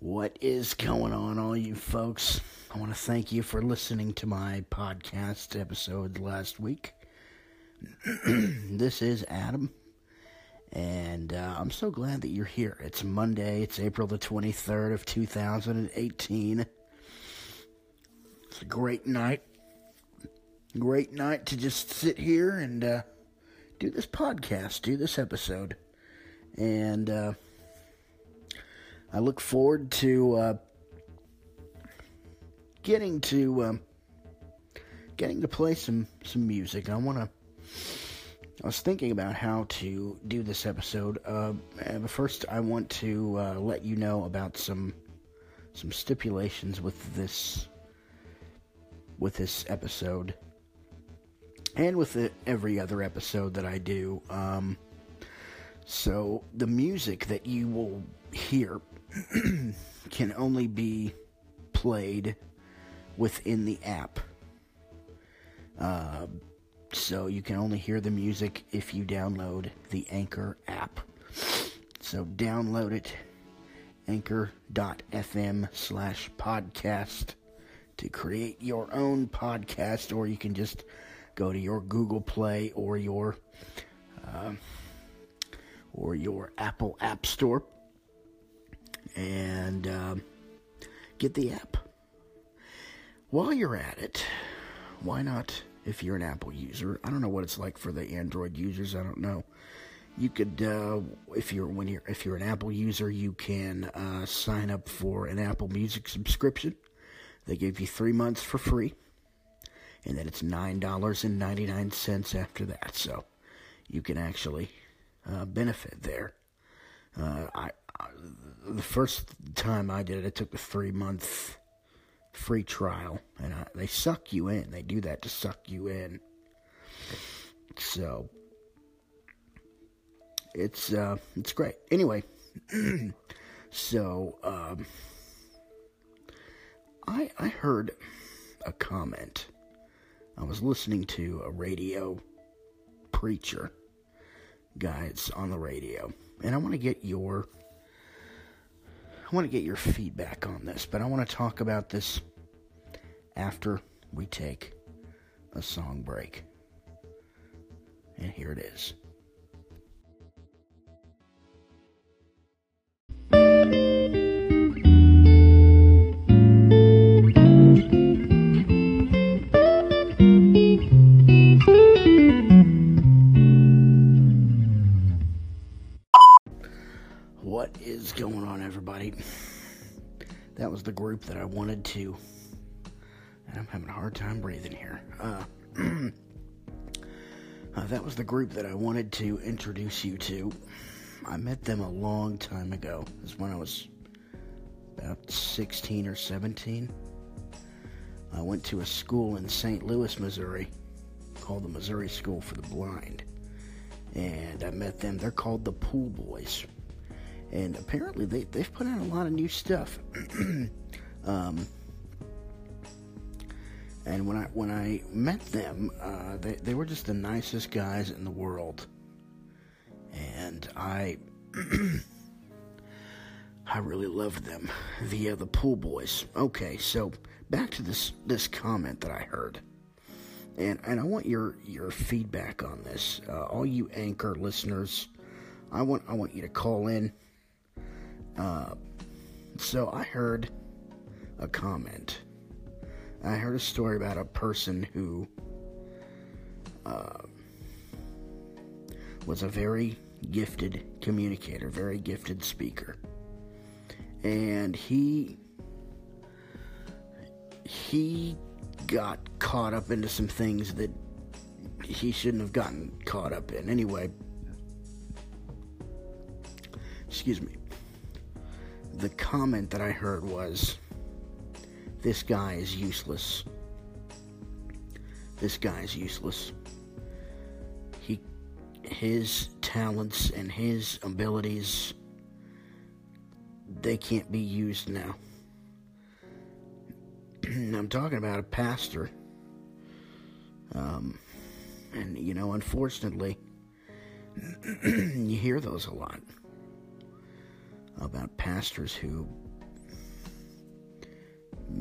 What is going on, all you folks? I want to thank you for listening to my podcast episode last week. this is Adam, and uh, I'm so glad that you're here. It's Monday, it's April the 23rd of 2018. It's a great night. Great night to just sit here and uh, do this podcast, do this episode. And, uh, I look forward to uh, getting to um, getting to play some some music. I want to. I was thinking about how to do this episode. Uh, but first, I want to uh, let you know about some some stipulations with this with this episode, and with the, every other episode that I do. Um, so the music that you will hear can only be played within the app. Uh, so you can only hear the music if you download the Anchor app. So download it, anchor.fm slash podcast to create your own podcast, or you can just go to your Google Play or your uh, or your Apple App Store and um, get the app. While you're at it, why not? If you're an Apple user, I don't know what it's like for the Android users. I don't know. You could, uh, if you're when you're if you're an Apple user, you can uh, sign up for an Apple Music subscription. They give you three months for free, and then it's nine dollars and ninety nine cents after that. So you can actually uh, benefit there. Uh, I, I, the first time I did it, I took a three month free trial, and I, they suck you in. They do that to suck you in. So it's uh, it's great. Anyway, so um, I I heard a comment. I was listening to a radio preacher guys on the radio, and I want to get your I want to get your feedback on this, but I want to talk about this after we take a song break. And here it is. That And I'm having a hard time breathing here. Uh, uh, that was the group that I wanted to introduce you to. I met them a long time ago. This is when I was about 16 or 17. I went to a school in St. Louis, Missouri, called the Missouri School for the Blind. And I met them. They're called the Pool Boys and apparently they, they've put out a lot of new stuff. um, and when I when I met them, uh, they they were just the nicest guys in the world, and I I really loved them. The uh, the pool boys. Okay, so back to this this comment that I heard. And, and I want your, your feedback on this. Uh, all you anchor listeners, I want I want you to call in uh, so I heard a comment. I heard a story about a person who uh, was a very gifted communicator, very gifted speaker, and he he got caught up into some things that he shouldn't have gotten caught up in. Anyway, excuse me the comment that I heard was, This guy is useless. This guy is useless. He, his talents and his abilities, they can't be used now. I'm talking about a pastor. Um, and, you know, unfortunately, you hear those a lot about pastors who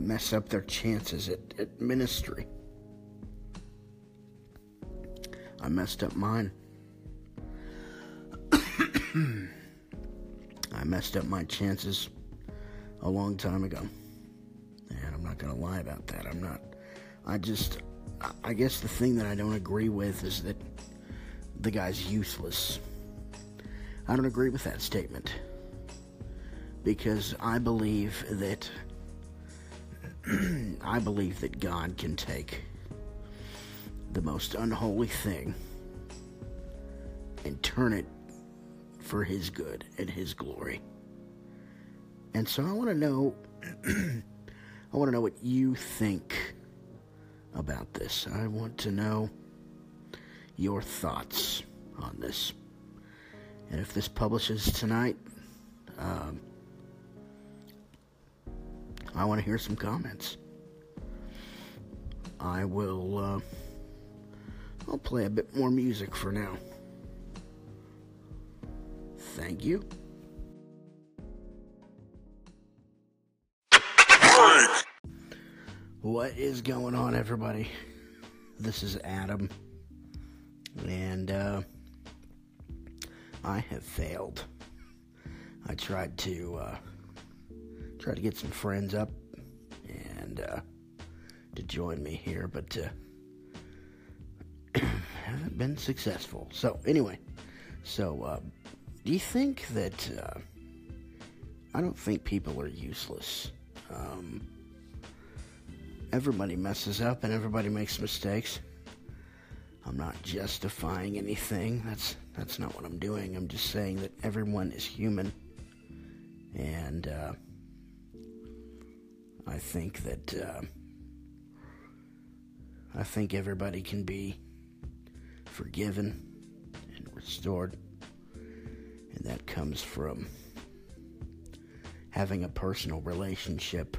mess up their chances at, at ministry. I messed up mine. I messed up my chances a long time ago. And I'm not going to lie about that. I'm not. I just. I guess the thing that I don't agree with is that the guy's useless. I don't agree with that statement. Because I believe that. I believe that God can take the most unholy thing and turn it for His good and His glory. And so I want to know, I want to know what you think about this. I want to know your thoughts on this. And if this publishes tonight, um, I want to hear some comments. I will. Uh, I'll play a bit more music for now. Thank you. What is going on, everybody? This is Adam, and uh, I have failed. I tried to uh, try to get some friends up and uh, to join me here, but uh, haven't been successful. So anyway, so uh, do you think that uh, I don't think people are useless? Um, everybody messes up and everybody makes mistakes. I'm not justifying anything. That's that's not what I'm doing. I'm just saying that everyone is human, and uh, I think that uh, I think everybody can be forgiven and restored, and that comes from having a personal relationship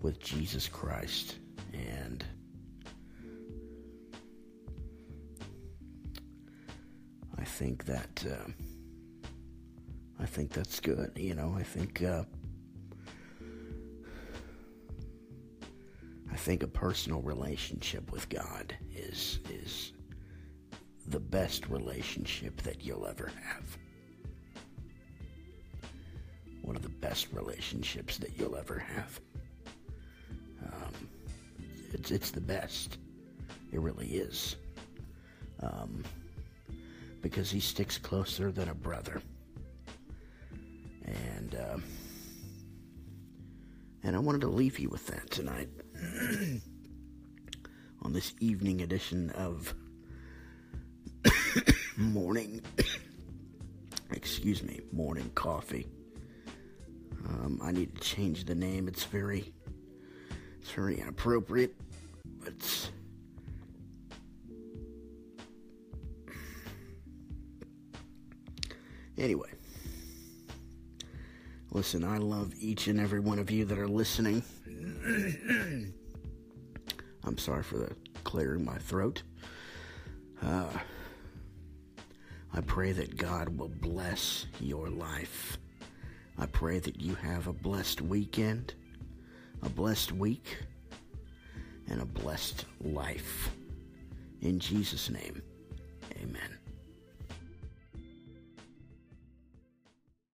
with Jesus Christ and I think that uh, I think that's good. You know, I think uh, I think a personal relationship with God is is the best relationship that you'll ever have. One of the best relationships that you'll ever have. Um, it's it's the best. It really is. Um, because he sticks closer than a brother. And uh, and I wanted to leave you with that tonight on this evening edition of morning. excuse me, morning coffee. Um, I need to change the name. It's very, it's very inappropriate. But anyway, listen. I love each and every one of you that are listening. I'm sorry for the clearing my throat. Uh, I pray that God will bless your life. I pray that you have a blessed weekend, a blessed week, and a blessed life. In Jesus' name, amen.